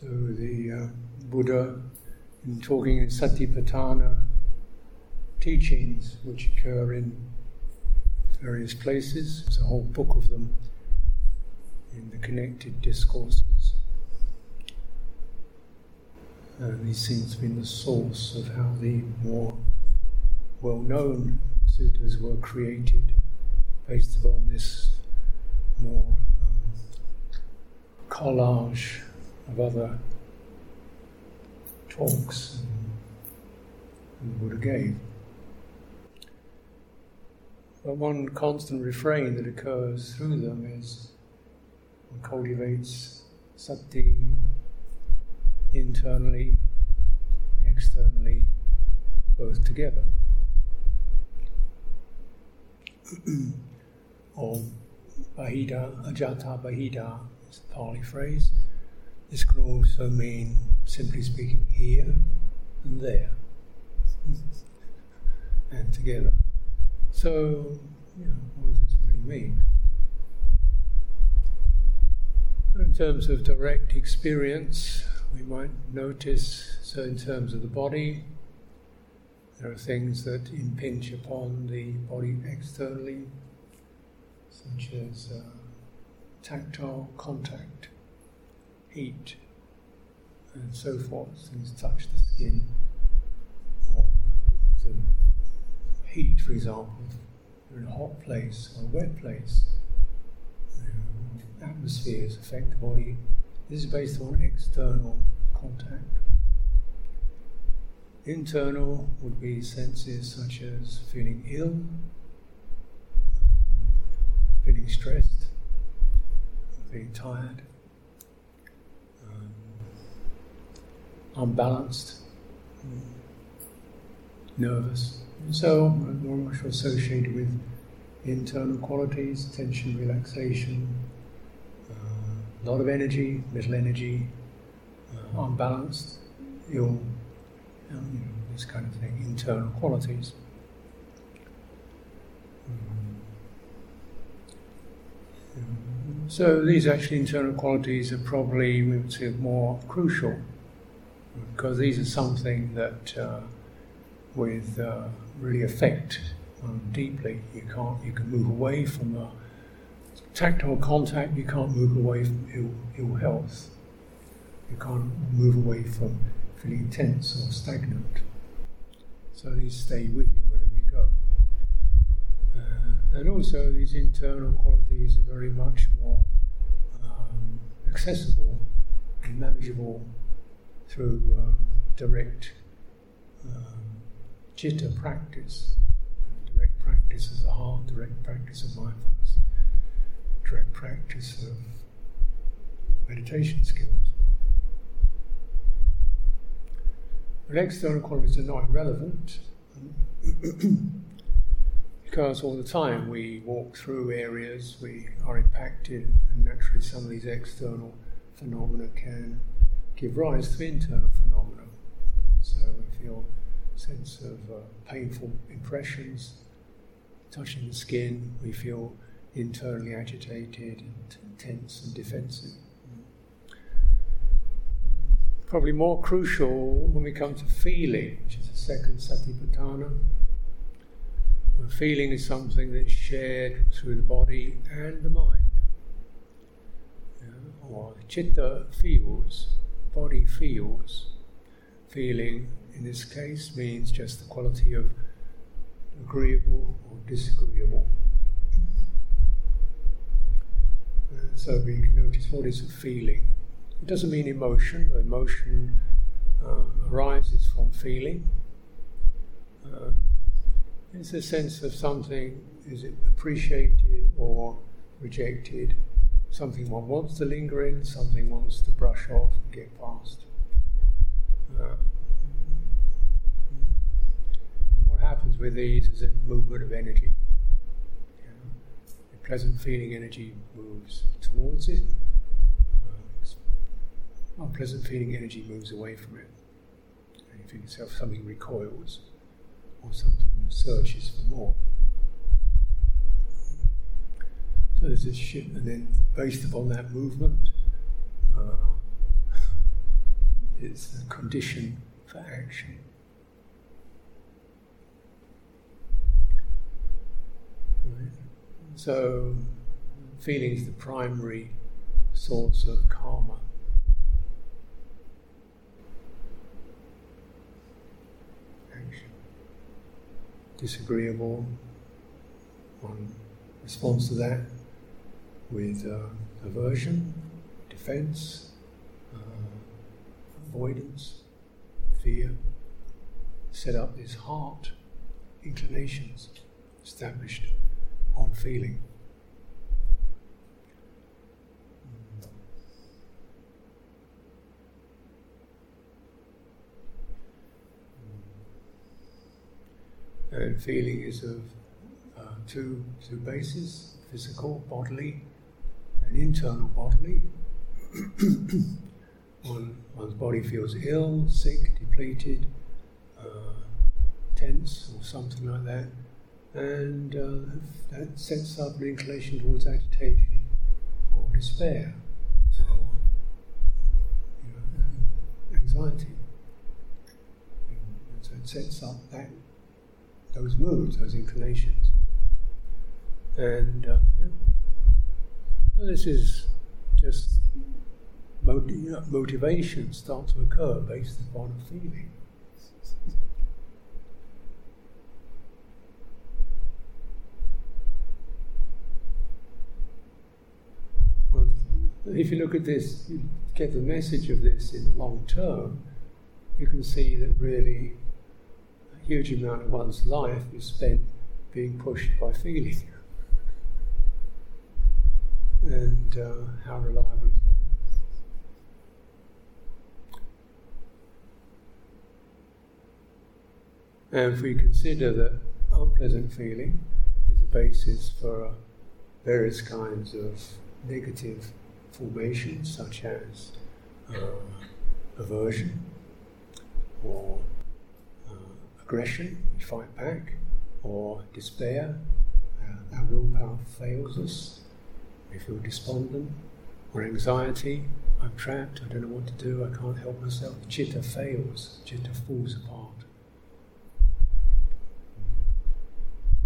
So the uh, Buddha, in talking in Satipatthana teachings, which occur in various places, there's a whole book of them in the connected discourses. And these seem to be the source of how the more well known sutras were created based upon this more um, collage of other talks the Buddha gave. But one constant refrain that occurs through them is one cultivates sati internally, externally, both together. or bahiddha, ajjhatta bahiddha is the Pali phrase. This can also mean, simply speaking, here and there, and together. So, you know, what does this really mean? In terms of direct experience, we might notice, so in terms of the body, there are things that impinge upon the body externally, such as uh, tactile contact, heat, and so forth. Things touch the skin, or the heat, for example, you're in a hot place or a wet place. Atmospheres affect the body. This is based on external contact. Internal would be senses such as feeling ill, um, feeling stressed, feeling tired, unbalanced, nervous. And so more or much associated with internal qualities, tension, relaxation, uh, a lot of energy, little energy, uh, unbalanced, ill um, you know, this kind of thing, internal qualities. Um, so these actually internal qualities are probably, we would say, more crucial because these are something that uh, with uh, really affect um, deeply. You can't, you can move away from the tactile contact. You can't move away from ill, Ill health. You can't move away from feeling tense or stagnant. So these stay with you wherever you go. And also, these internal qualities are very much more um, accessible and manageable through uh, direct um, citta practice. Direct practice of the heart, direct practice of mindfulness, direct practice of meditation skills. But external qualities are not irrelevant because all the time we walk through areas, we are impacted, and naturally some of these external phenomena can give rise to internal phenomena. So we feel a sense of uh, painful impressions touching the skin, we feel internally agitated and tense and defensive probably more crucial when we come to feeling, which is the second satipatthana. Feeling is something that's shared through the body and the mind. Yeah? Or chitta feels, body feels. Feeling, in this case, means just the quality of agreeable or disagreeable. Uh, so we can notice what is a feeling. It doesn't mean emotion. Emotion uh, arises from feeling. Uh, it's a sense of something, is it appreciated or rejected? Something one wants to linger in, something wants to brush off and get past. Uh, what happens with these is a movement of energy. A pleasant feeling energy moves towards it, unpleasant feeling energy moves away from it. And you feel yourself something recoils or something searches for more. So there's this shift, and then based upon that movement, uh, it's the condition for action. Right? So, feeling is the primary source of karma. Action. Disagreeable, one responds to that with uh, aversion, defense, uh, avoidance, fear. Set up these heart inclinations established on feeling. And feeling is of uh, two, two bases physical, bodily, and internal bodily. One, one's body feels ill, sick, depleted, uh, tense, or something like that, and uh, that sets up an inclination towards agitation or despair or you know, anxiety. And so it sets up that those moods, those inclinations. And uh, yeah. this is just motivation start to occur based upon a feeling. well, if you look at this, you get the message of this in the long term, you can see that really huge amount of one's life is spent being pushed by feeling. And uh, how reliable is that? And if we consider that unpleasant feeling is a basis for uh, various kinds of negative formations, such as uh, aversion or aggression, we fight back, or despair, uh, our willpower fails us, we feel despondent or anxiety. I'm trapped, I don't know what to do, I can't help myself. Chitta fails, chitta falls apart.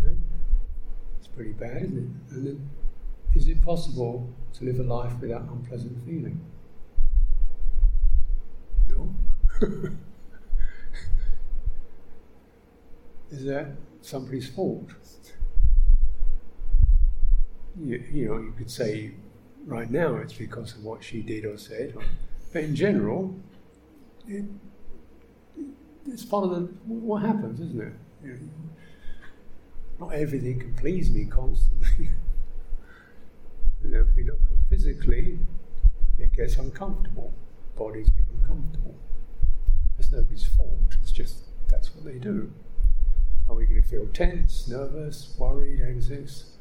Right? It's pretty bad, isn't it? And then, is it possible to live a life without unpleasant feeling? No. is that somebody's fault? you, you know, you could say right now it's because of what she did or said, but in general, it, it's part of the, what happens, isn't it? You know, not everything can please me constantly. you know, if we look physically, it gets uncomfortable. Bodies get uncomfortable. It's nobody's fault. It's just that's what they do. Are we going to feel tense, nervous, worried, anxious?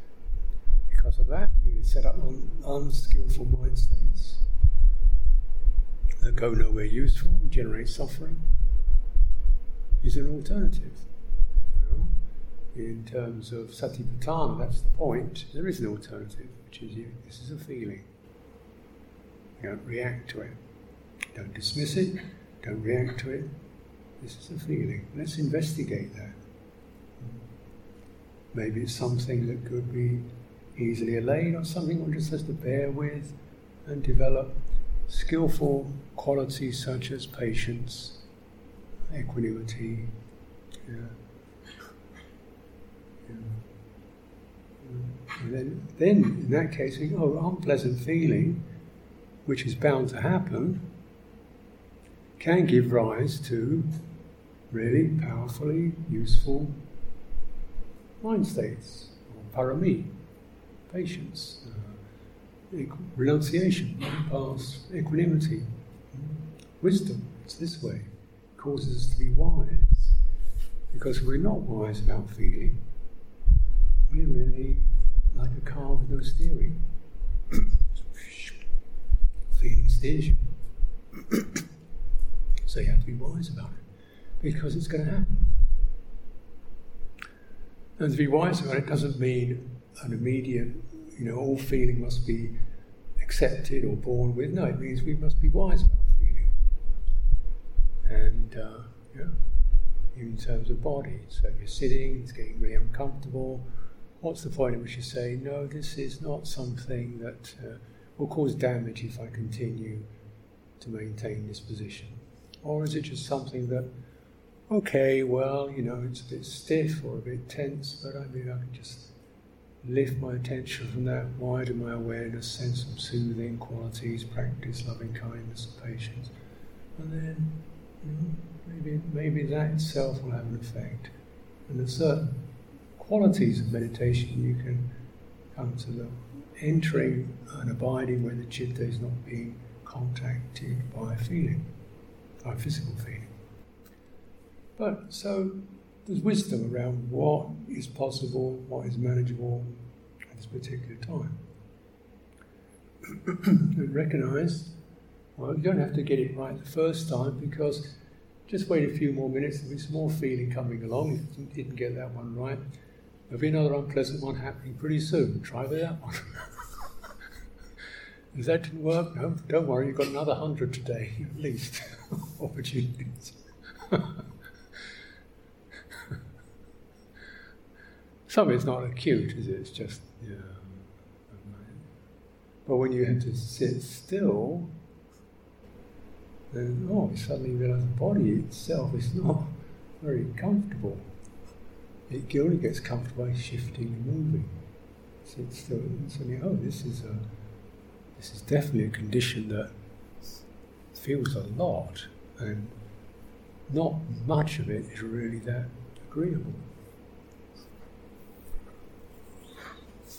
because of that, you set up un- unskillful mind states that go nowhere useful, generate suffering. Is there an alternative? Well, in terms of satipatthana, that's the point. There is an alternative, which is you, this is a feeling. You don't react to it. Don't dismiss it. Don't react to it. This is a feeling. Let's investigate that. Maybe it's something that could be easily allayed or something one just has to bear with and develop skillful qualities such as patience, equanimity. Yeah. Yeah. And then, then, in that case, oh, unpleasant feeling, which is bound to happen, can give rise to really powerfully useful mind states, or parami patience, uh, renunciation, past equanimity, wisdom. It's this way. It causes us to be wise. Because we're not wise about feeling, we're really like a car with no steering. feeling steers you. so you have to be wise about it. Because it's going to happen. And to be wise about it doesn't mean an immediate, you know, all feeling must be accepted or born with. No, it means we must be wise about feeling. And uh, yeah, in terms of body. So if you're sitting, it's getting really uncomfortable. What's the point at which you say, no, this is not something that uh, will cause damage if I continue to maintain this position? Or is it just something that, okay, well, you know, it's a bit stiff or a bit tense, but I mean, I can just lift my attention from that, widen my awareness, sense some soothing qualities, practice loving kindness and patience, and then you know, maybe maybe that itself will have an effect. And there's certain qualities of meditation you can come to the entering and abiding where the chitta is not being contacted by feeling, by physical feeling. But so there's wisdom around what is possible, what is manageable at this particular time. and recognize, well, you don't have to get it right the first time because just wait a few more minutes, there'll be some more feeling coming along if you didn't get that one right. There'll be another unpleasant one happening pretty soon. Try that one. if that didn't work, no, don't worry, you've got another hundred today, at least, opportunities. Some of it's not acute, is it? It's just. But when you have to sit still, then oh, you suddenly realize the body itself is not very comfortable. It only gets comfortable by shifting and moving. Sit still, and suddenly, oh, this is a, this is definitely a condition that feels a lot, and not much of it is really that agreeable.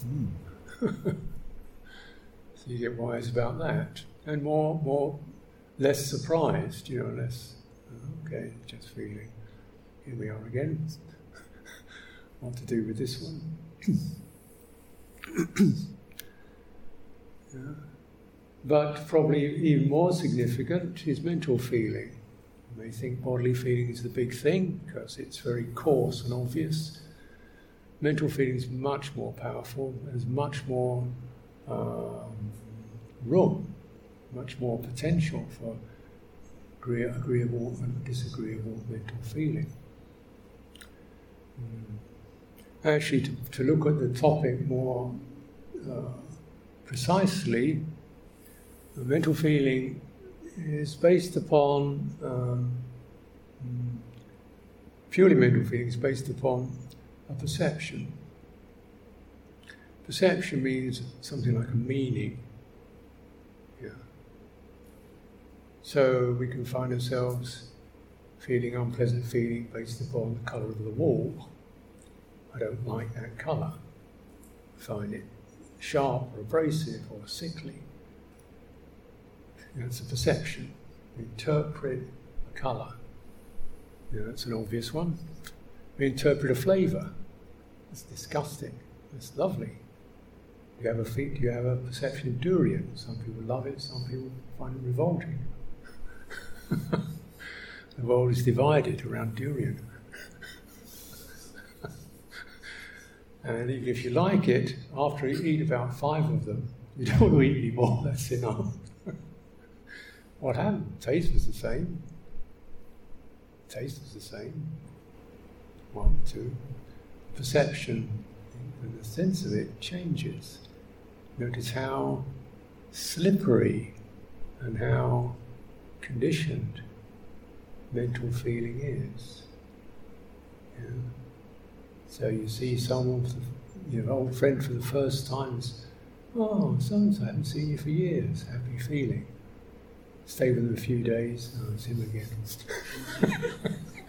Hmm. so you get wise about that, and more, more, less surprised. You know, less. Okay, just feeling. Here we are again. what to do with this one? yeah. But probably even more significant is mental feeling. You may think bodily feeling is the big thing because it's very coarse and obvious mental feeling is much more powerful, there's much more um, room, much more potential for agreeable and disagreeable mental feeling. Mm. Actually, to, to, look at the topic more uh, precisely, mental feeling is based upon um, mm, purely mental feeling is based upon a perception. Perception means something like a meaning. Yeah. So we can find ourselves feeling unpleasant feeling based upon the colour of the wall. I don't like that colour. Find it sharp or abrasive or sickly. That's a perception. Interpret a colour. Yeah, that's an obvious one we interpret a flavour. It's disgusting. It's lovely. You have a do you have a perception of durian? Some people love it, some people find it revolting. the world is divided around durian. and even if you like it, after you eat about five of them, you don't want to eat any more, that's enough. what happened? Taste was the same. Taste was the same one, two, perception and the sense of it changes. Notice how slippery and how conditioned mental feeling is. Yeah. So you see someone, you know, old friend for the first time, oh, so and so, I haven't seen you for years, happy feeling. Stay with them a few days, oh, it's him again.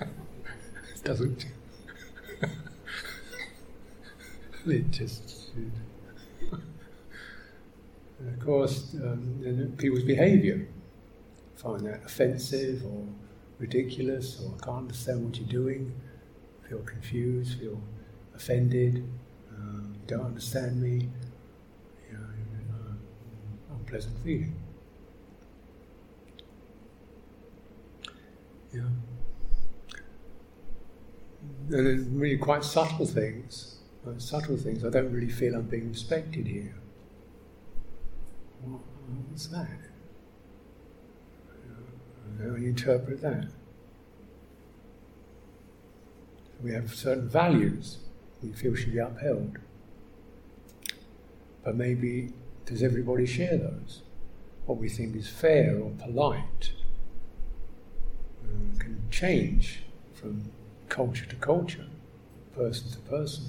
Doesn't it just. and of course, um, people's behaviour find that offensive or ridiculous, or can't understand what you're doing, feel confused, feel offended, um, don't understand me, you know, uh, unpleasant feeling. Yeah. And then really quite subtle things subtle things. I don't really feel I'm being respected here. what's that? How do you interpret that? We have certain values we feel should be upheld. But maybe does everybody share those? What we think is fair or polite uh, can change from culture to culture, person to person.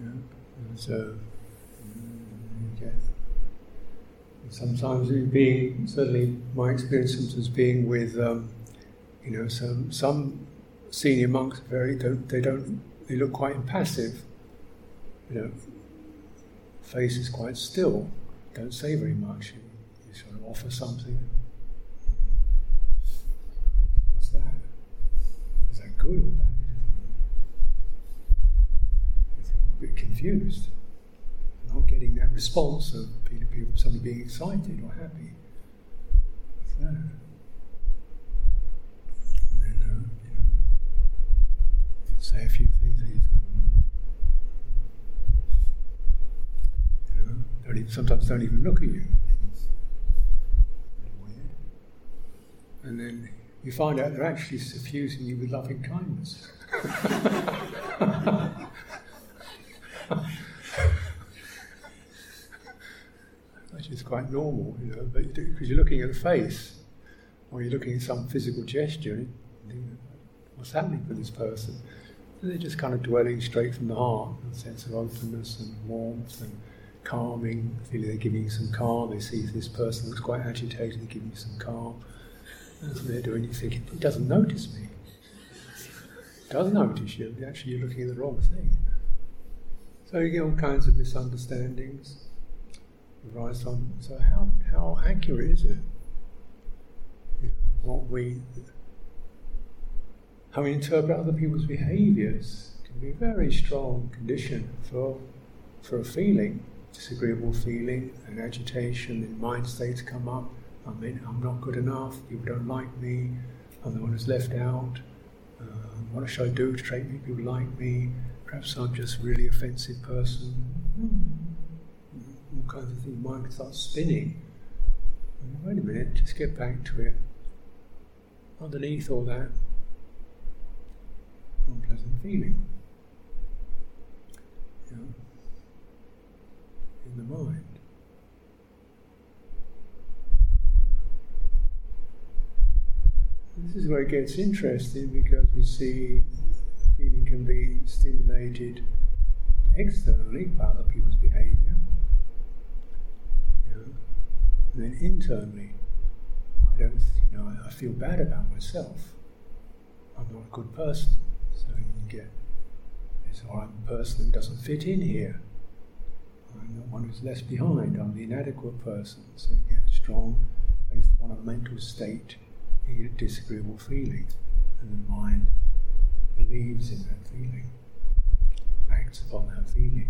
Yeah. So, okay. Sometimes being, certainly my experience sometimes being with, um, you know, some some senior monks very don't they don't they look quite impassive. You know, face is quite still, don't say very much. You, you sort of offer something. What's that? Is that good or bad? a bit confused, not getting that response of people, somebody being excited or happy. That? And then, uh, you know, say a few things. You know, don't even, sometimes don't even look at you. And then you find out they're actually suffusing you with loving kindness. Which is quite normal, you know, because you're looking at the face, or you're looking at some physical gesture, what's happening for this person? And they're just kind of dwelling straight from the heart, a sense of openness and warmth and calming, feeling they're giving you some calm. They see this person looks quite agitated, they're giving you some calm. That's what they're doing. You think, he doesn't notice me. He does notice you. Actually, you're looking at the wrong thing. So you get all kinds of misunderstandings arise from. So how how accurate is it? You know, what we how we interpret other people's behaviours can be a very strong condition for for a feeling, disagreeable feeling, an agitation, and mind states come up. I mean, I'm not good enough. People don't like me. I'm the one who's left out. Uh, what should I do to make people like me? Perhaps I'm just a really offensive person. All kinds of things. Mind can start spinning. Wait a minute, just get back to it. Underneath all that, unpleasant feeling. You know, in the mind. This is where it gets interesting because we see feeling can be stimulated externally by other people's behavior. You know, and then internally, I don't, you know, I feel bad about myself. I'm not a good person. So you get this, I'm a person who doesn't fit in here. I'm the one who's left behind. I'm the inadequate person. So you get strong, based on a mental state, you get a disagreeable feeling, and the mind believes in that feeling, acts upon that feeling.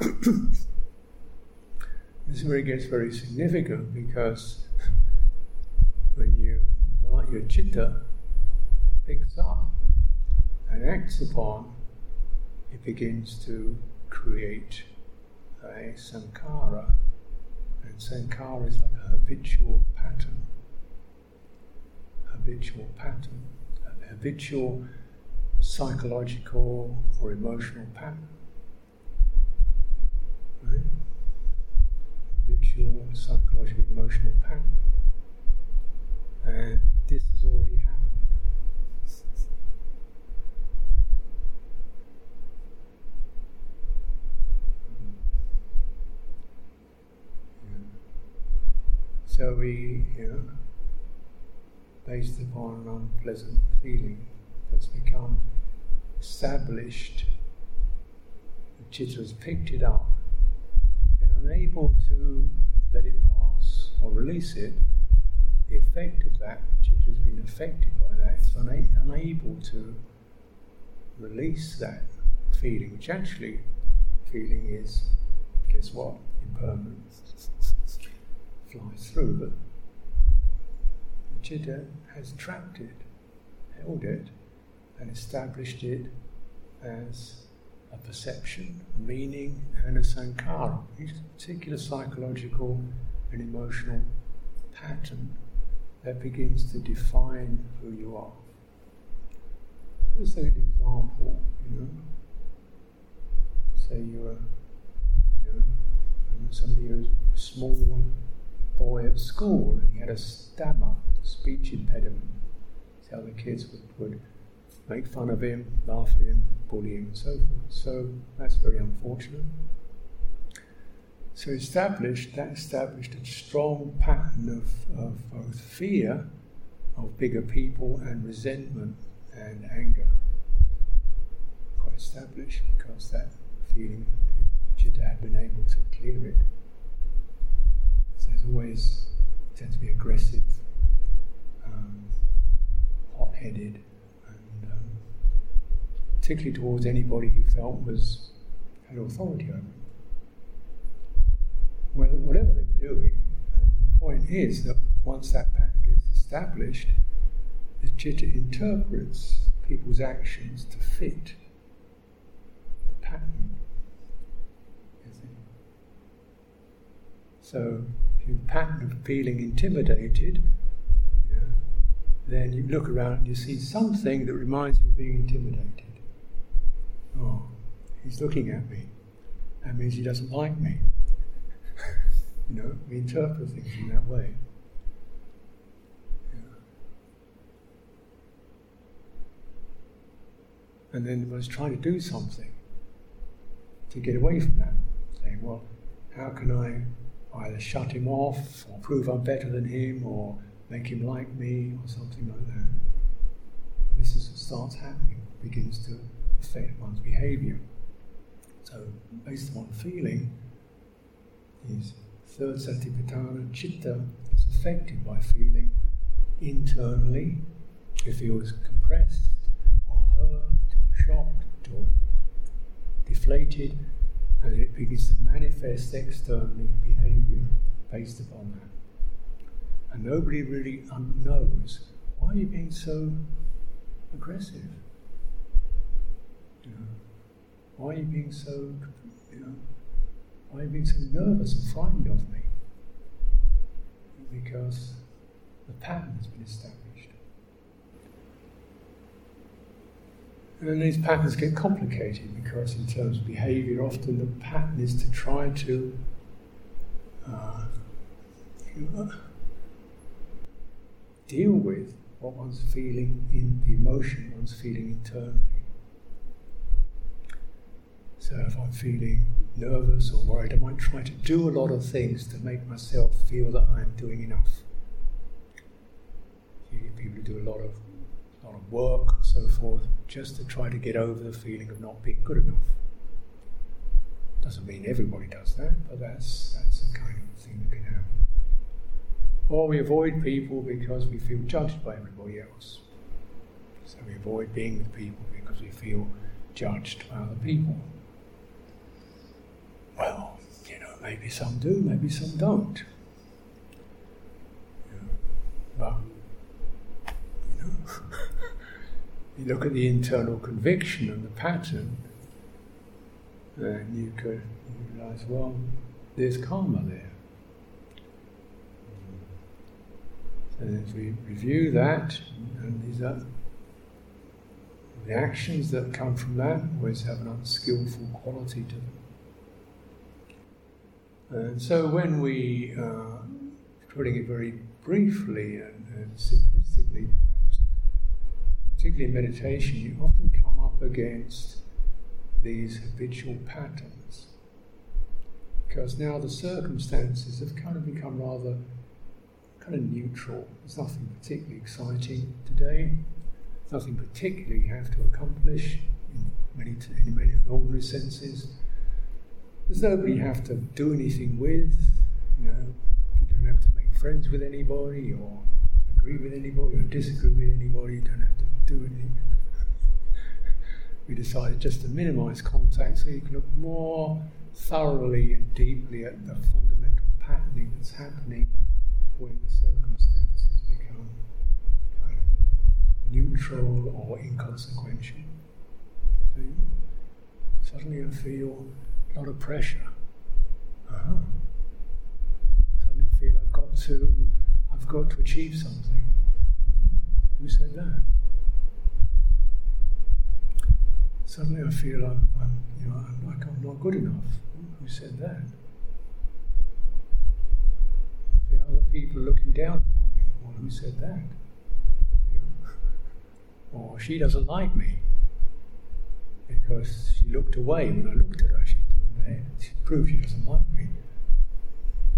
Yeah. this is where it gets very significant because when you your chitta picks up and acts upon, it begins to create a sankhara. And sankhara is like a habitual pattern. Habitual pattern A habitual psychological or emotional pattern. Right? Psychological emotional pattern. And this has already happened. So we, you know, based upon an unpleasant feeling that's become established. The chitta has picked it up and unable to let it pass or release it. The effect of that, which has been affected by that, is una- unable to release that feeling, which actually feeling is, guess what, impermanent, flies through, but Chitta has trapped it, held it, and established it as a perception, a meaning, and a sankhara, a particular psychological and emotional pattern that begins to define who you are. Let's Just an example, you know. Say you're, you know, somebody who's a small boy at school and he had a stammer, speech impediment. how the kids would, would make fun of him, laugh at him, bully him, and so forth. So that's very unfortunate. So established, that established a strong pattern of, of both fear of bigger people and resentment and anger. Quite established because that feeling, Chitta had been able to clear it. So there's always, tends to be aggressive, um, hot headed, particularly towards anybody who felt was had authority over him whatever they were doing. And the point is that once that pattern gets established, the chitta interprets people's actions to fit the pattern. So, if you have a pattern of feeling intimidated, know, then you look around and you see something that reminds you of being intimidated. Oh, he's looking at me. That means he doesn't like me. You know, we interpret things in that way. Yeah. And then I was trying to do something to get away from that. Saying, well, how can I either shut him off or prove I'm better than him or make him like me or something like that. This is what starts happening, begins to affect one's behavior. So, based upon feeling, is third satipatthana, chitta is affected by feeling internally. It feels compressed or hurt or shocked or deflated, and it begins to manifest externally behavior based upon that. And nobody really knows why are you being so aggressive? You know, why are you being so, you know, why are you being so nervous and frightened of me? Because the pattern has been established. And then these patterns get complicated because, in terms of behavior, often the pattern is to try to uh, deal with what one's feeling in the emotion one's feeling internally. So if I'm feeling nervous or worried, I might try to do a lot of things to make myself feel that I'm doing enough. You get people who do a lot of lot of work and so forth just to try to get over the feeling of not being good enough. Doesn't mean everybody does that, but that's that's the kind of thing that can happen. Or we avoid people because we feel judged by everybody else. So we avoid being with people because we feel judged by other people. Well, you know, maybe some do, maybe some don't. but, you know, you look at the internal conviction and the pattern, and you could realize, well, there's karma there. And as we review that, and these are the actions that come from that always have an unskillful quality to them. And so when we, uh, putting it very briefly and, and simplistically perhaps, particularly in meditation, you often come up against these habitual patterns. Because now the circumstances have kind of become rather kind of neutral. There's nothing particularly exciting today, nothing particularly you have to accomplish in many, in many ordinary senses. There's nobody you have to do anything with, you know, you don't have to make friends with anybody or agree with anybody or disagree with anybody, you don't have to do anything. we decided just to minimize contact so you can look more thoroughly and deeply at the fundamental patterning that's happening when the circumstances become kind of neutral or inconsequential. So suddenly you feel a lot of pressure. Uh-huh. Suddenly to, I've got to achieve something. Who said that? Suddenly I feel I'm, I'm you know, I'm, like I'm not good enough. Who said that? I feel other people looking down on me. Well, who said that? You know? Or she doesn't like me because she looked away when I looked at her. She her. She she doesn't like me.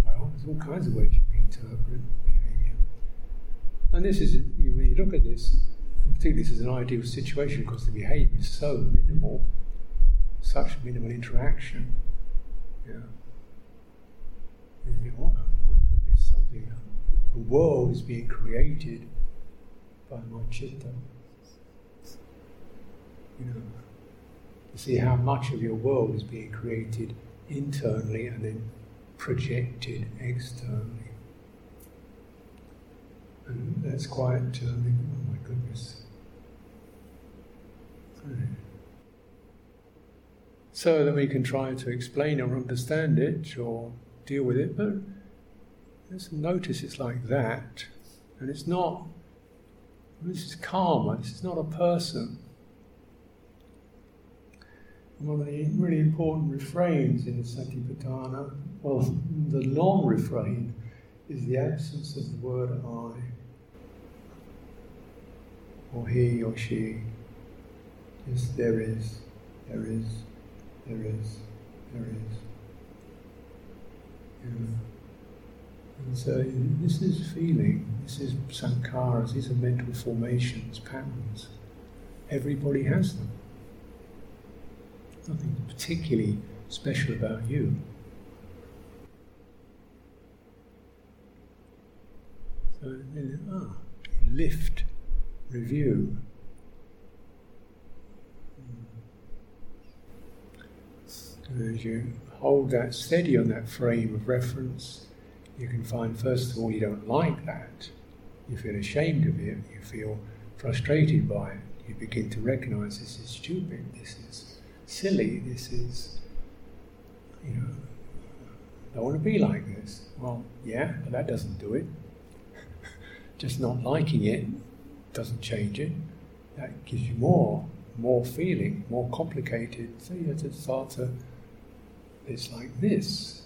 Well, there's all kinds of ways you can interpret behaviour. And this is, you, you look at this, particularly this is an ideal situation because the behaviour is so minimal, such minimal interaction. Yeah. You think, oh my goodness, something, a world is being created by my chitta. You know, see how much of your world is being created internally and then projected externally. And that's quite, uh, oh my goodness. So that we can try to explain or understand it or deal with it, but just notice it's like that. And it's not, this is karma, this is not a person one of the really important refrains in the Satipatthana, well, the long refrain is the absence of the word I, or he or she. Just there is, there is, there is, there is. And so this is feeling, this is sankharas, these are mental formations, patterns. Everybody has them nothing particularly special about you. So then, ah, lift, review. as you hold that steady on that frame of reference, you can find first of all you don't like that, you feel ashamed of it, you feel frustrated by it, you begin to recognize this is stupid, this is silly, this is, you know, I want to be like this. Well, yeah, but that doesn't do it. Just not liking it doesn't change it. That gives you more, more feeling, more complicated. So you have to start to, it's like this.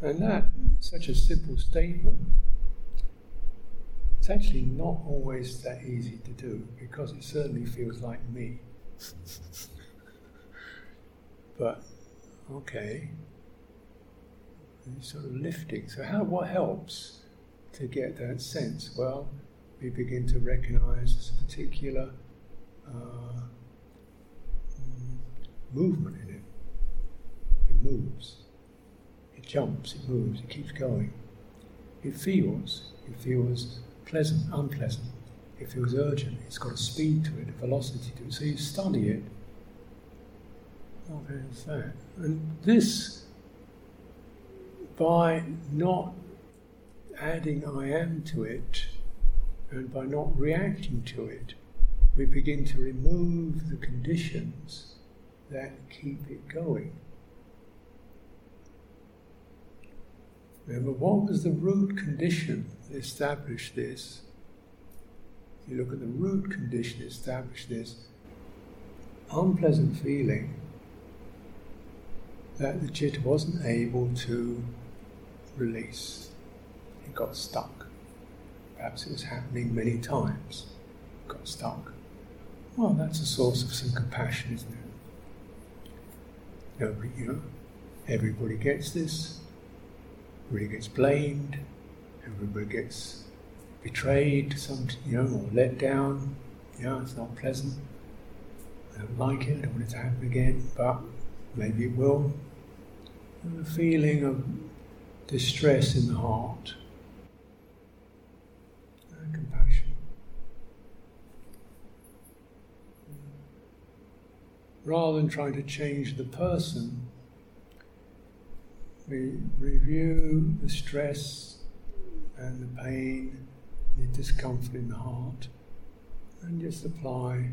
And that, such a simple statement, it's actually not always that easy to do because it certainly feels like me. but okay, sort of lifting. So, how what helps to get that sense? Well, we begin to recognize this particular uh, movement in it. It moves. It jumps. It moves. It keeps going. It feels. It feels pleasant, unpleasant. If it feels urgent, it's got a speed to it, a velocity to it. So you study it. What is that? And this, by not adding I am to it and by not reacting to it, we begin to remove the conditions that keep it going. Remember, what was the root condition established this? You look at the root condition established this unpleasant feeling that the chitta wasn't able to release. It got stuck. Perhaps it was happening many times. It got stuck. Well, that's a source of some compassion, isn't it? Nobody, you know, everybody gets this. Everybody gets blamed, everybody gets betrayed, some, you know, or let down. Yeah, it's not pleasant. I don't like it, I don't want it to happen again, but maybe it will. And a feeling of distress in the heart, compassion. Rather than trying to change the person, we review the stress and the pain, the discomfort in the heart, and just apply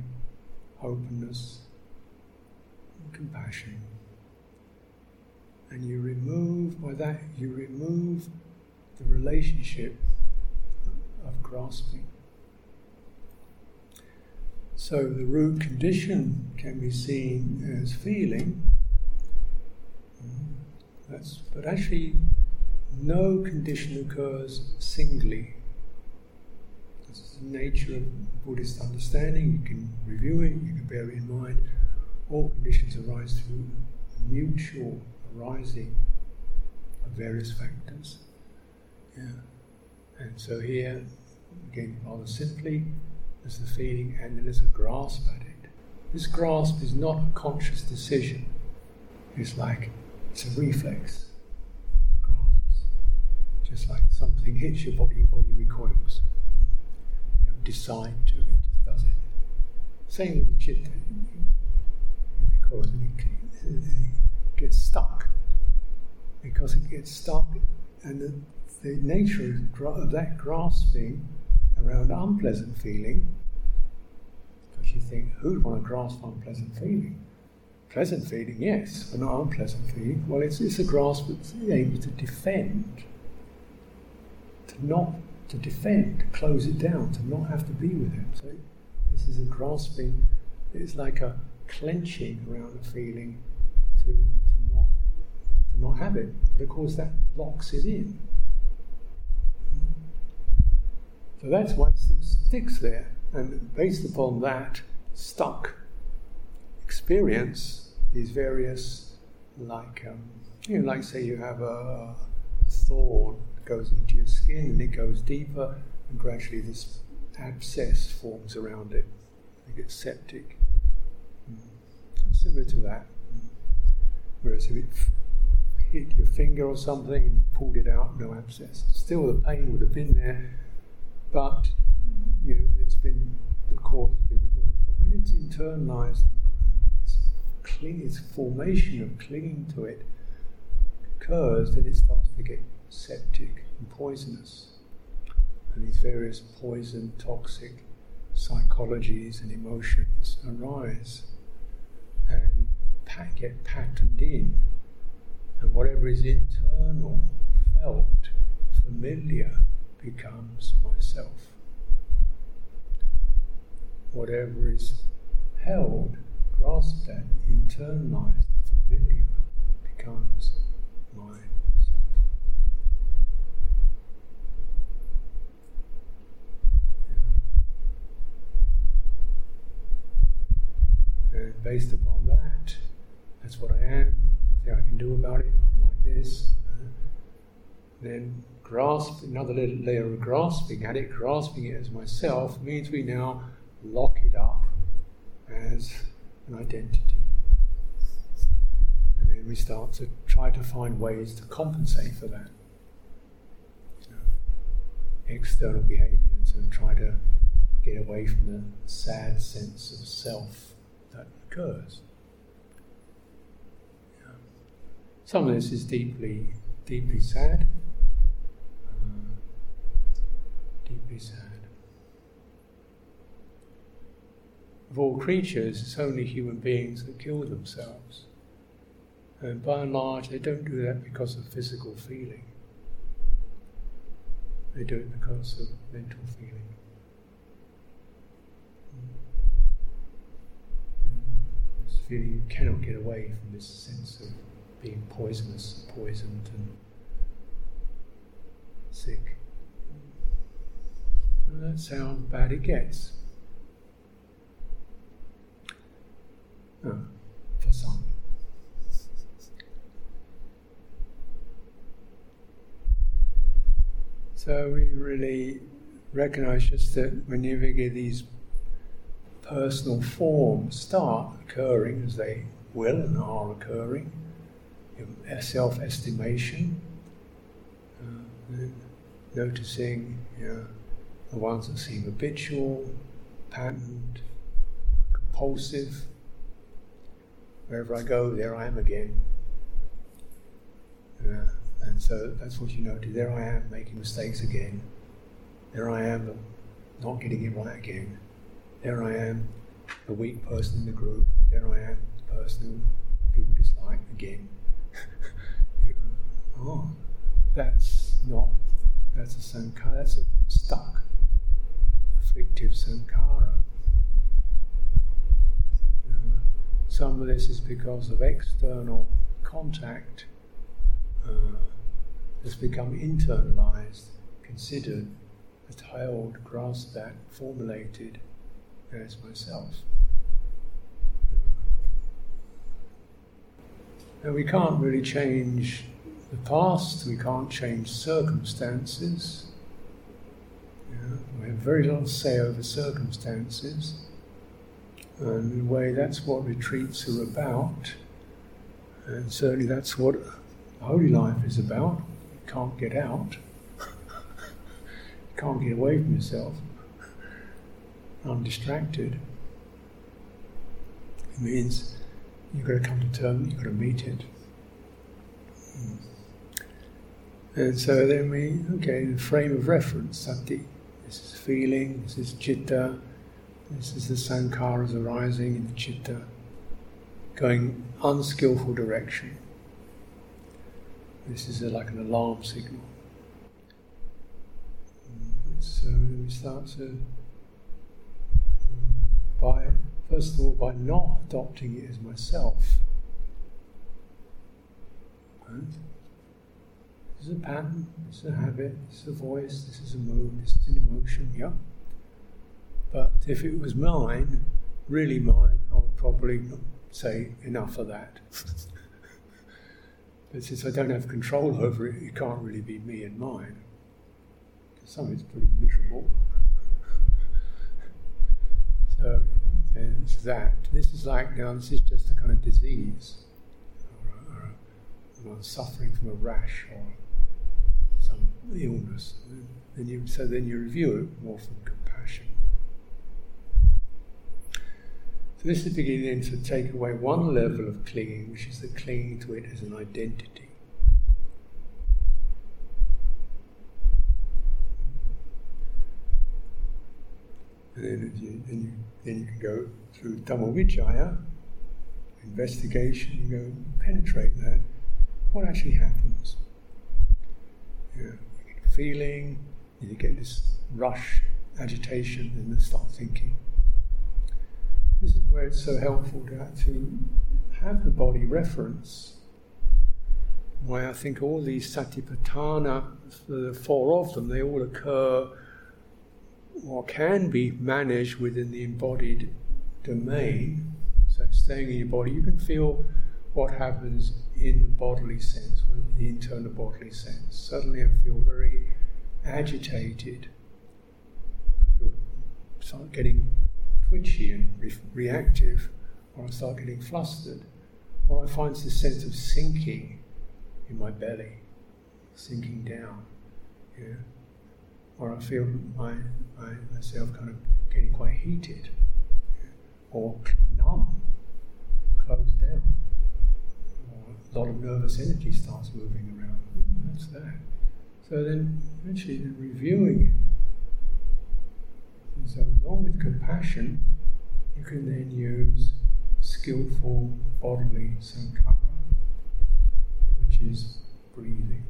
openness and compassion. And you remove, by that, you remove the relationship of grasping. So the root condition can be seen as feeling. Mm-hmm. That's, but actually, no condition occurs singly. This is the nature of Buddhist understanding. You can review it, you can bear in mind. All conditions arise through mutual arising of various factors. Yeah. And so here, again, rather simply, there's the feeling and then there's a grasp at it. This grasp is not a conscious decision. It's like it's a reflex. Just like something hits your body, your body recoils. You decide to, it does it. Same with the chitta. It recoils and it, it gets stuck. Because it gets stuck and the, the nature of that grasping around unpleasant feeling, because you think, who'd want to grasp unpleasant feeling? Pleasant feeling, yes, but not unpleasant feeling. Well, it's, it's a grasp that's able to defend, not to defend, to close it down, to not have to be with it. So this is a grasping. It's like a clenching around a feeling to, to not to not have it. Course, that locks it in. So that's why it still sticks there. And based upon that stuck experience, these various, like, um, you know, like say you have a, a thorn goes into your skin and it goes deeper, and gradually this abscess forms around it. It gets septic. Mm. Similar to that. Mm. Whereas if it hit your finger or something and you pulled it out, no abscess. Still, the pain would have been there, but you know, it's been the cause has been removed. But when it's internalized, its, cling, its formation of clinging to it occurs, then it starts to get septic and poisonous. And these various poison, toxic psychologies and emotions arise and get patterned in. And whatever is internal, felt, familiar, becomes myself. Whatever is held, grasped at, internalized, familiar, becomes myself. And based upon that, that's what I am, nothing I can do about it, I'm like this. Uh, then grasp another layer of grasping at it, grasping it as myself, means we now lock it up as an identity. And then we start to try to find ways to compensate for that. You know, external behaviors and try to get away from the sad sense of self occurs. Some of this is deeply, deeply sad uh, deeply sad. Of all creatures, it's only human beings that kill themselves. And by and large, they don't do that because of physical feeling. They do it because of mental feeling. This you cannot get away from this sense of being poisonous, poisoned, and sick. That's how bad it gets. Oh, for some. So we really recognize just that whenever you get these personal forms start occurring as they will and are occurring, self estimation, uh, noticing, you know, the ones that seem habitual, patterned, compulsive. Wherever I go, there I am again. Yeah. And so that's what you notice. There I am making mistakes again. There I am not getting it right again. There I am, the weak person in the group. There I am, the person who people dislike again. oh, that's not, that's a sankhara, that's a stuck, afflictive sankhara. some of this is because of external contact uh, has become internalized, considered, held, grasped at, formulated as myself. Now, we can't really change the past, we can't change circumstances. Yeah, we have very little say over circumstances. And in a way, that's what retreats are about. And certainly that's what holy life is about. You can't get out, you can't get away from yourself undistracted. It means you've got to come to terms, you've got to meet it. And so then we, okay, the frame of reference, sati. This is feeling, this is chitta, this is the sankharas arising in the chitta, going unskillful direction. This is a, like an alarm signal. So we start to by, first of all, by not adopting it as myself. Right? This is a pattern, this is a habit, this is a voice, this is a mood, this is an emotion, yeah. But if it was mine, really mine, I would probably say enough of that. but since I don't have control over it, it can't really be me and mine. Because Some of it's pretty miserable. So that. This is like now. This is just a kind of disease, or, or, or suffering from a rash or some illness. And you, so then you review it more from compassion. So this is beginning to take away one level of clinging, which is the clinging to it as an identity. You, then you, can go through Dhammavicaya, investigation, you go penetrate that. What actually happens? You, feeling, you get this rush, agitation, and then start thinking. This is where it's so helpful to, to have the body reference. Why I think all these satipatthana, the four of them, they all occur or can be managed within the embodied domain. So, staying in your body, you can feel what happens in the bodily sense, the internal bodily sense. Suddenly, I feel very agitated. I feel start getting twitchy and re- reactive, or I start getting flustered, or I find this sense of sinking in my belly, sinking down. Yeah or I feel my, my, myself kind of getting quite heated or numb, closed down. Or a lot of nervous energy starts moving around. That's that. So then, eventually, then reviewing it. And so, along with compassion, you can then use skillful bodily sankhara, which is breathing.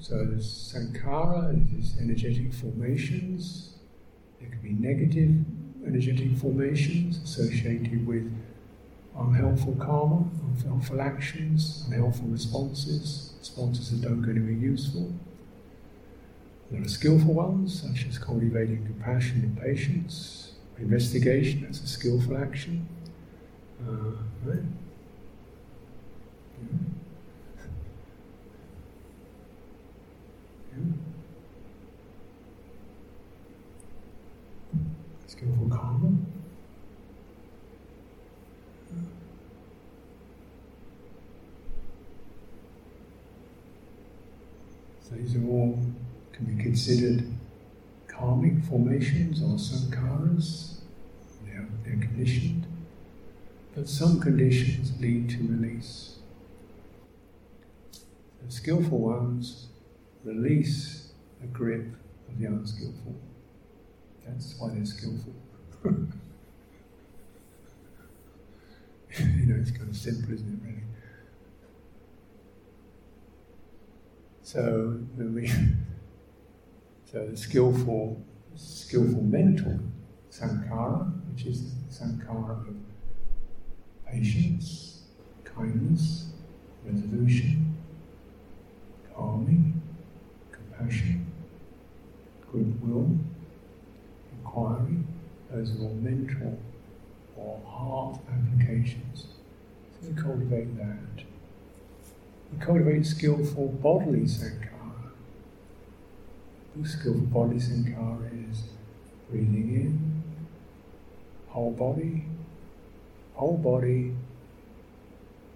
So there's sankhara, there's energetic formations. There could be negative energetic formations associated with unhelpful karma, unhelpful actions, unhelpful responses, responses that don't go anywhere useful. There are skillful ones, such as cultivating compassion and patience. Investigation, that's a skillful action. Uh, right? Yeah. Skillful karma. So these are all can be considered karmic formations or sankharas. They're, they're conditioned. But some conditions lead to release. The skillful ones release the grip of the unskillful. That's why they're skillful. you know, it's kind of simple, isn't it, really? So, we, so the skillful, skillful mental sankhara, which is sankhara of patience, kindness, resolution, calming, compassion, goodwill, inquiry, those are all mental or heart applications. So we cultivate that. We cultivate skillful bodily sankhara. Skillful bodily sankhara is breathing in, whole body, whole body,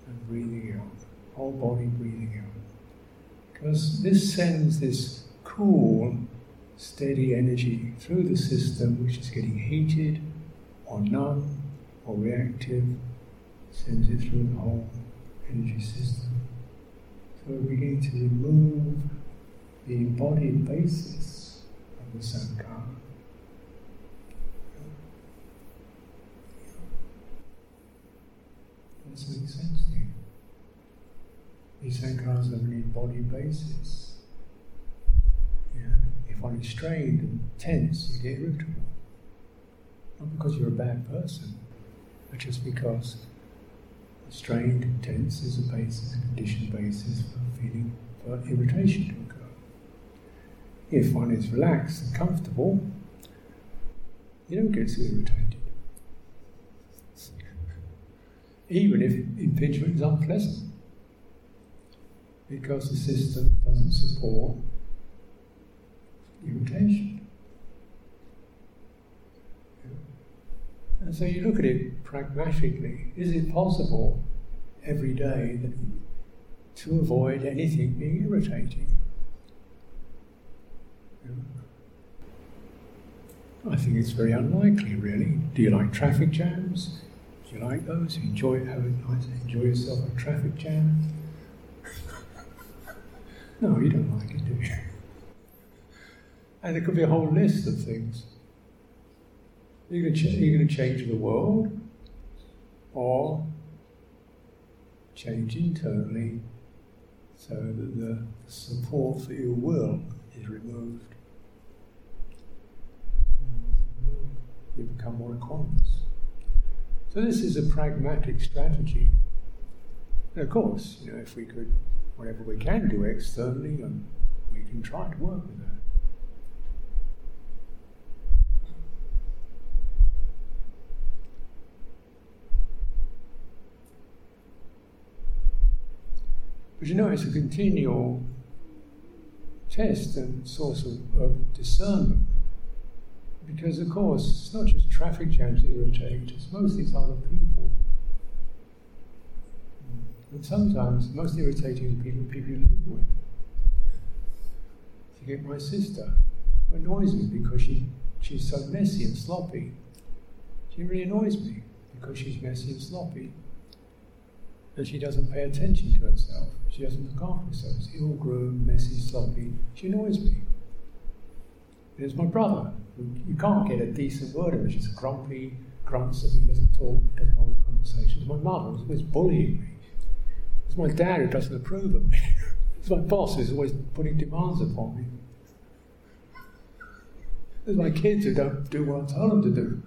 and breathing out. Whole body breathing out. Because this sends this cool, steady energy through the system, which is getting heated or numb or reactive, sends it through the whole energy system. So we're beginning to remove the embodied basis of the sankhara. Does this make sense to you? These sankharas have an embodied basis. Yeah. If one is strained and tense, you get irritable. Not because you're a bad person, but just because strained and tense is a basis, a conditioned basis for feeling for irritation to occur. If one is relaxed and comfortable, you don't get so irritated. Even if impingement is unpleasant, because the system doesn't support irritation. And so you look at it pragmatically. Is it possible every day that, to avoid anything being irritating? I think it's very unlikely, really. Do you like traffic jams? Do you like those? Enjoy having enjoy yourself a traffic jam? No, you don't like it, do you? And there could be a whole list of things. You're going, ch- you're going to change the world or change internally so that the support for your will is removed. You become more equanimous. So this is a pragmatic strategy. And of course, you know, if we could, whatever we can do externally, and we can try to work with that. But you know, it's a continual test and source of, of discernment. Because, of course, it's not just traffic jams that irritate, it's most these other people. And sometimes, most irritating people are people you live with. You get my sister, who annoys me because she, she's so messy and sloppy. She really annoys me because she's messy and sloppy and she doesn't pay attention to herself. She doesn't look after herself. She's ill groomed, messy, sloppy. She annoys me. There's my brother. You can't get a decent word of her. She's grumpy, grunts at me, doesn't talk, doesn't hold a conversation. My mother who's always bullying me. There's my dad who doesn't approve of me. it's my boss who's always putting demands upon me. It's my kids who don't do what I tell them to do.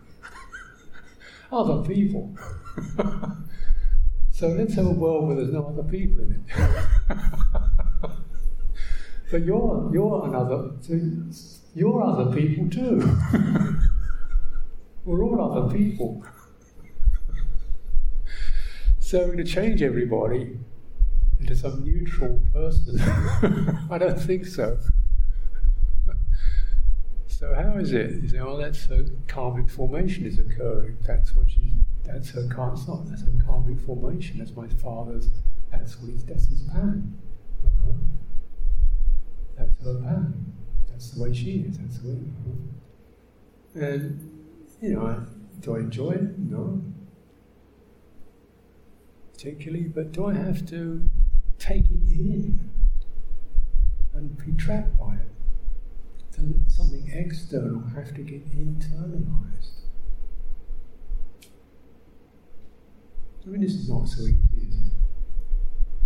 Other people. So let's have a world where there's no other people in it. but you're you're another you're other people too. We're all other people. so we're going to change everybody into some neutral person, I don't think so. So how is it? You say, oh, that's a karmic formation is occurring. That's what you that's her karmic. That's her karmic formation. That's my father's. That's what his. That's his. Uh-huh. That's her pattern. That's the way she is. That's the way. Uh-huh. And you know, do I enjoy it? No. Particularly, but do I have to in and be trapped by it? Does something external have to get internalized? I mean, this is not so easy, is it?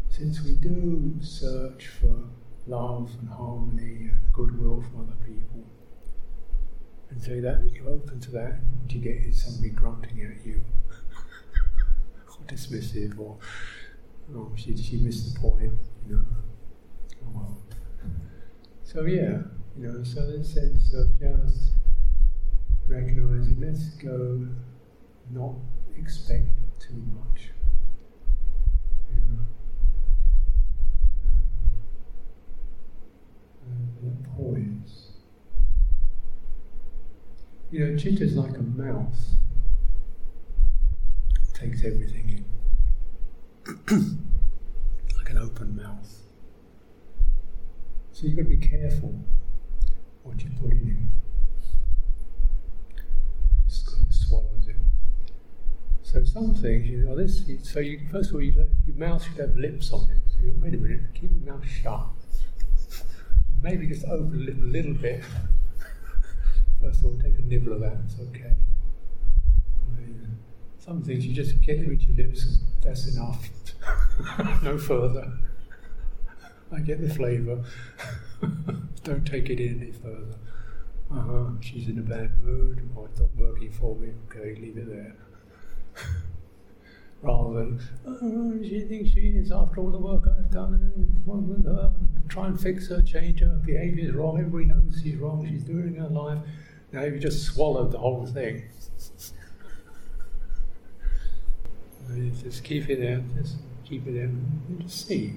Since we do search for love and harmony and goodwill from other people, and so that you're open to that, what you get is somebody grunting at you, or dismissive, or oh, she, she missed the point, you know. Oh well. So yeah, you know, so the sense of just recognizing, let's go, not expect too much. You know. And uh, poise. You know, like a mouse. It takes everything in. like an open mouth. So you've got to be careful what you put in it. It swallows it. So some things, you know, this. So you, first of all, you, your mouth should have lips on it. So you, wait a minute, keep your mouth shut. Maybe just open a little, bit. First of all, take a nibble of that. It's okay. Some things you just get it with your lips. That's enough. no further. I get the flavour. Don't take it in any further. Uh huh. She's in a bad mood. Oh, it's not working for me. Okay, leave it there. Rather than, oh, she thinks she is after all the work I've done, what with her? Try and fix her, change her behaviour is wrong. Everybody knows she's wrong. She's doing her life. Now you just swallowed the whole thing. Just keep it out, Just keep it there, and just see.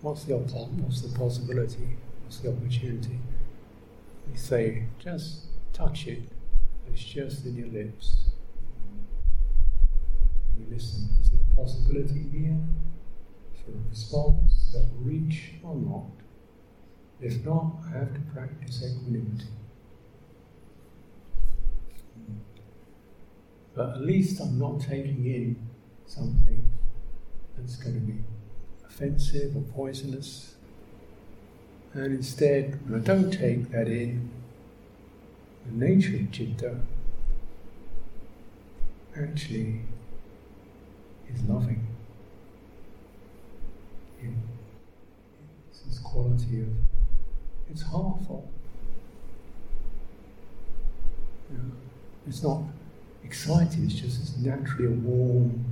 What's the what's the possibility? What's the opportunity? We say, just touch it. It's just in your lips. And you listen. Is there a possibility here for a response that will reach or not? If not, I have to practice equanimity. But at least I'm not taking in something that's going to be offensive or poisonous. And instead, when I don't take that in, the nature of citta actually is loving. It's this quality of, it's. You know, it's not excited, it's just it's naturally a warm,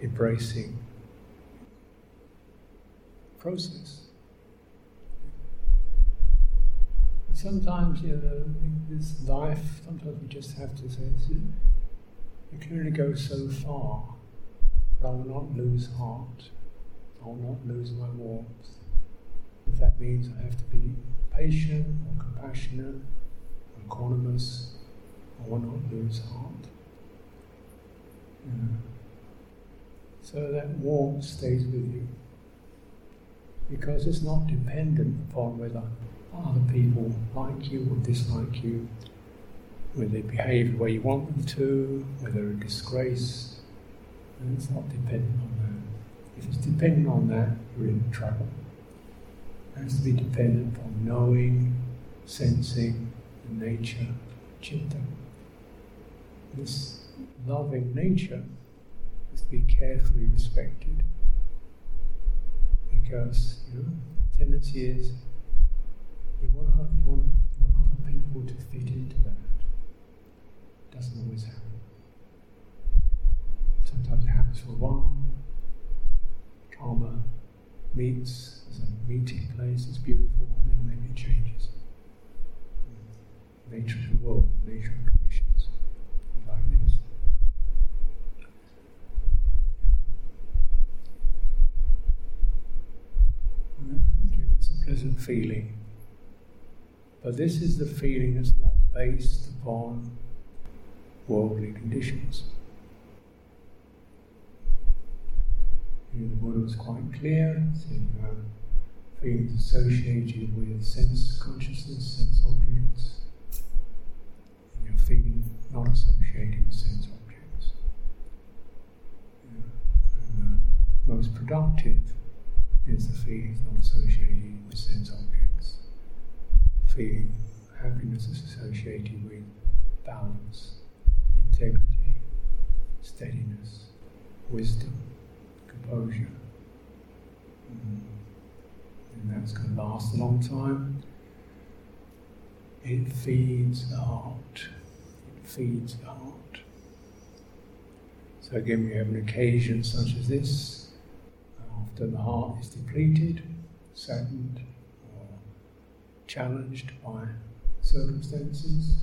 embracing process. And sometimes, you know, this life, sometimes we just have to say, you can only go so far, I will not lose heart, I will not lose my warmth. If that means I have to be patient or compassionate or equanimous, I will not lose heart. Mm-hmm. So that warmth stays with you because it's not dependent upon whether other people like you or dislike you, whether they behave the way you want them to, whether they're a disgrace. And it's not dependent on that. If it's dependent on that, you're in trouble. It has to be dependent upon knowing, sensing the nature of citta. This loving nature is to be carefully respected because you know, the tendency is you want, you, want, you want other people to fit into that. It doesn't always happen. Sometimes it happens for one. Karma meets, there's a meeting place, it's beautiful, and then maybe it changes. Nature of the world, nature of conditions, like this. Okay, a feeling. But this is the feeling that's not based upon worldly conditions. The Buddha was quite clear, said you have feelings associated with sense consciousness, sense objects, and you're feeling not associated with sense objects. Yeah. And the most productive is the feelings not associated with sense objects. Feeling happiness is associated with balance, integrity, steadiness, wisdom, composure. Mm. And that's going to last a long time. It feeds the heart. It feeds the heart. So again, we have an occasion such as this, after the heart is depleted, saddened, or challenged by circumstances,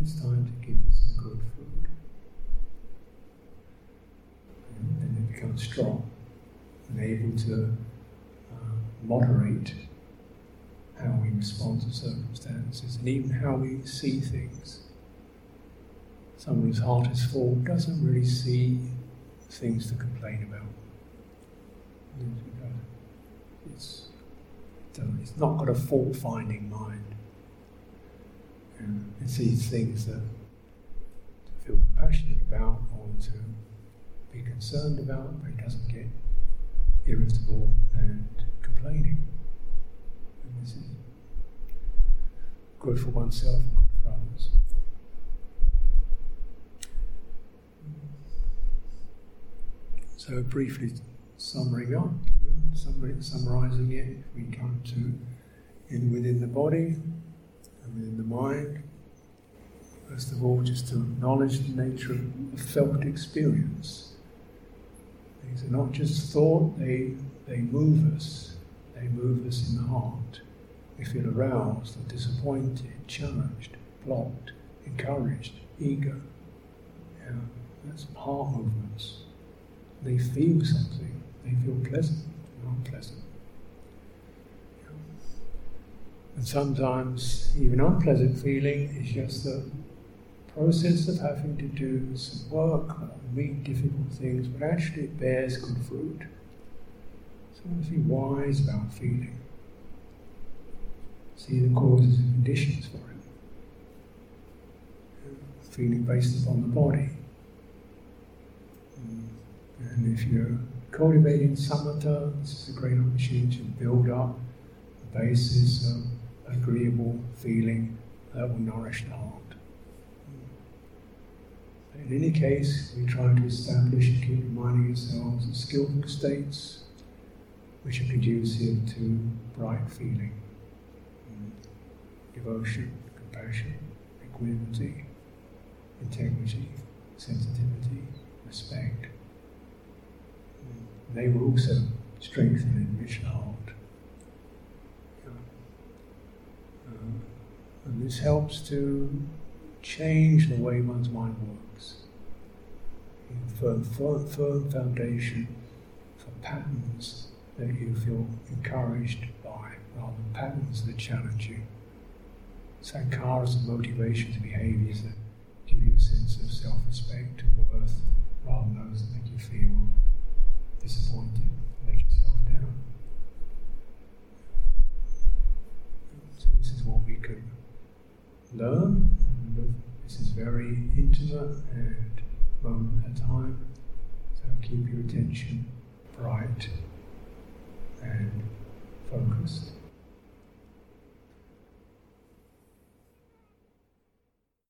it's time to give it some good food. And then it becomes strong and able to uh, moderate how we respond to circumstances and even how we see things someone whose heart is full doesn't really see things to complain about. It's, um, it's not got a fault finding mind. Um, it sees things that to feel compassionate about or to be concerned about, but it doesn't get irritable and complaining. And this is good for oneself and good for others. So briefly summarizing up, summarizing it, we come to in within the body and within the mind. First of all, just to acknowledge the nature of felt experience. These are not just thought, they, they move us. They move us in the heart. We feel aroused or disappointed, challenged, blocked, encouraged, eager. Yeah, that's heart movements. They feel something. Feel pleasant or unpleasant. And sometimes even unpleasant feeling is just the process of having to do some work or meet difficult things, but actually it bears good fruit. So we must be wise about feeling. See the causes and conditions for it. Feeling based upon the body. And if you're cultivating samatha, this is a great opportunity to build up a basis of agreeable feeling that will nourish the heart. In any case, we try to establish and keep reminding ourselves of skillful states which are conducive to bright feeling, devotion, compassion, equanimity, integrity, sensitivity, respect they will also strengthen and enrich the heart. Uh, and this helps to change the way one's mind works. Firm, firm, firm foundation for patterns that you feel encouraged by, rather than patterns that challenge you. Sankharas and motivations, behaviors that give you a sense of self respect and worth, rather than those that make you feel disappointed, let yourself down. So this is what we can learn. This is very intimate and moment at a time. So keep your attention bright and focused.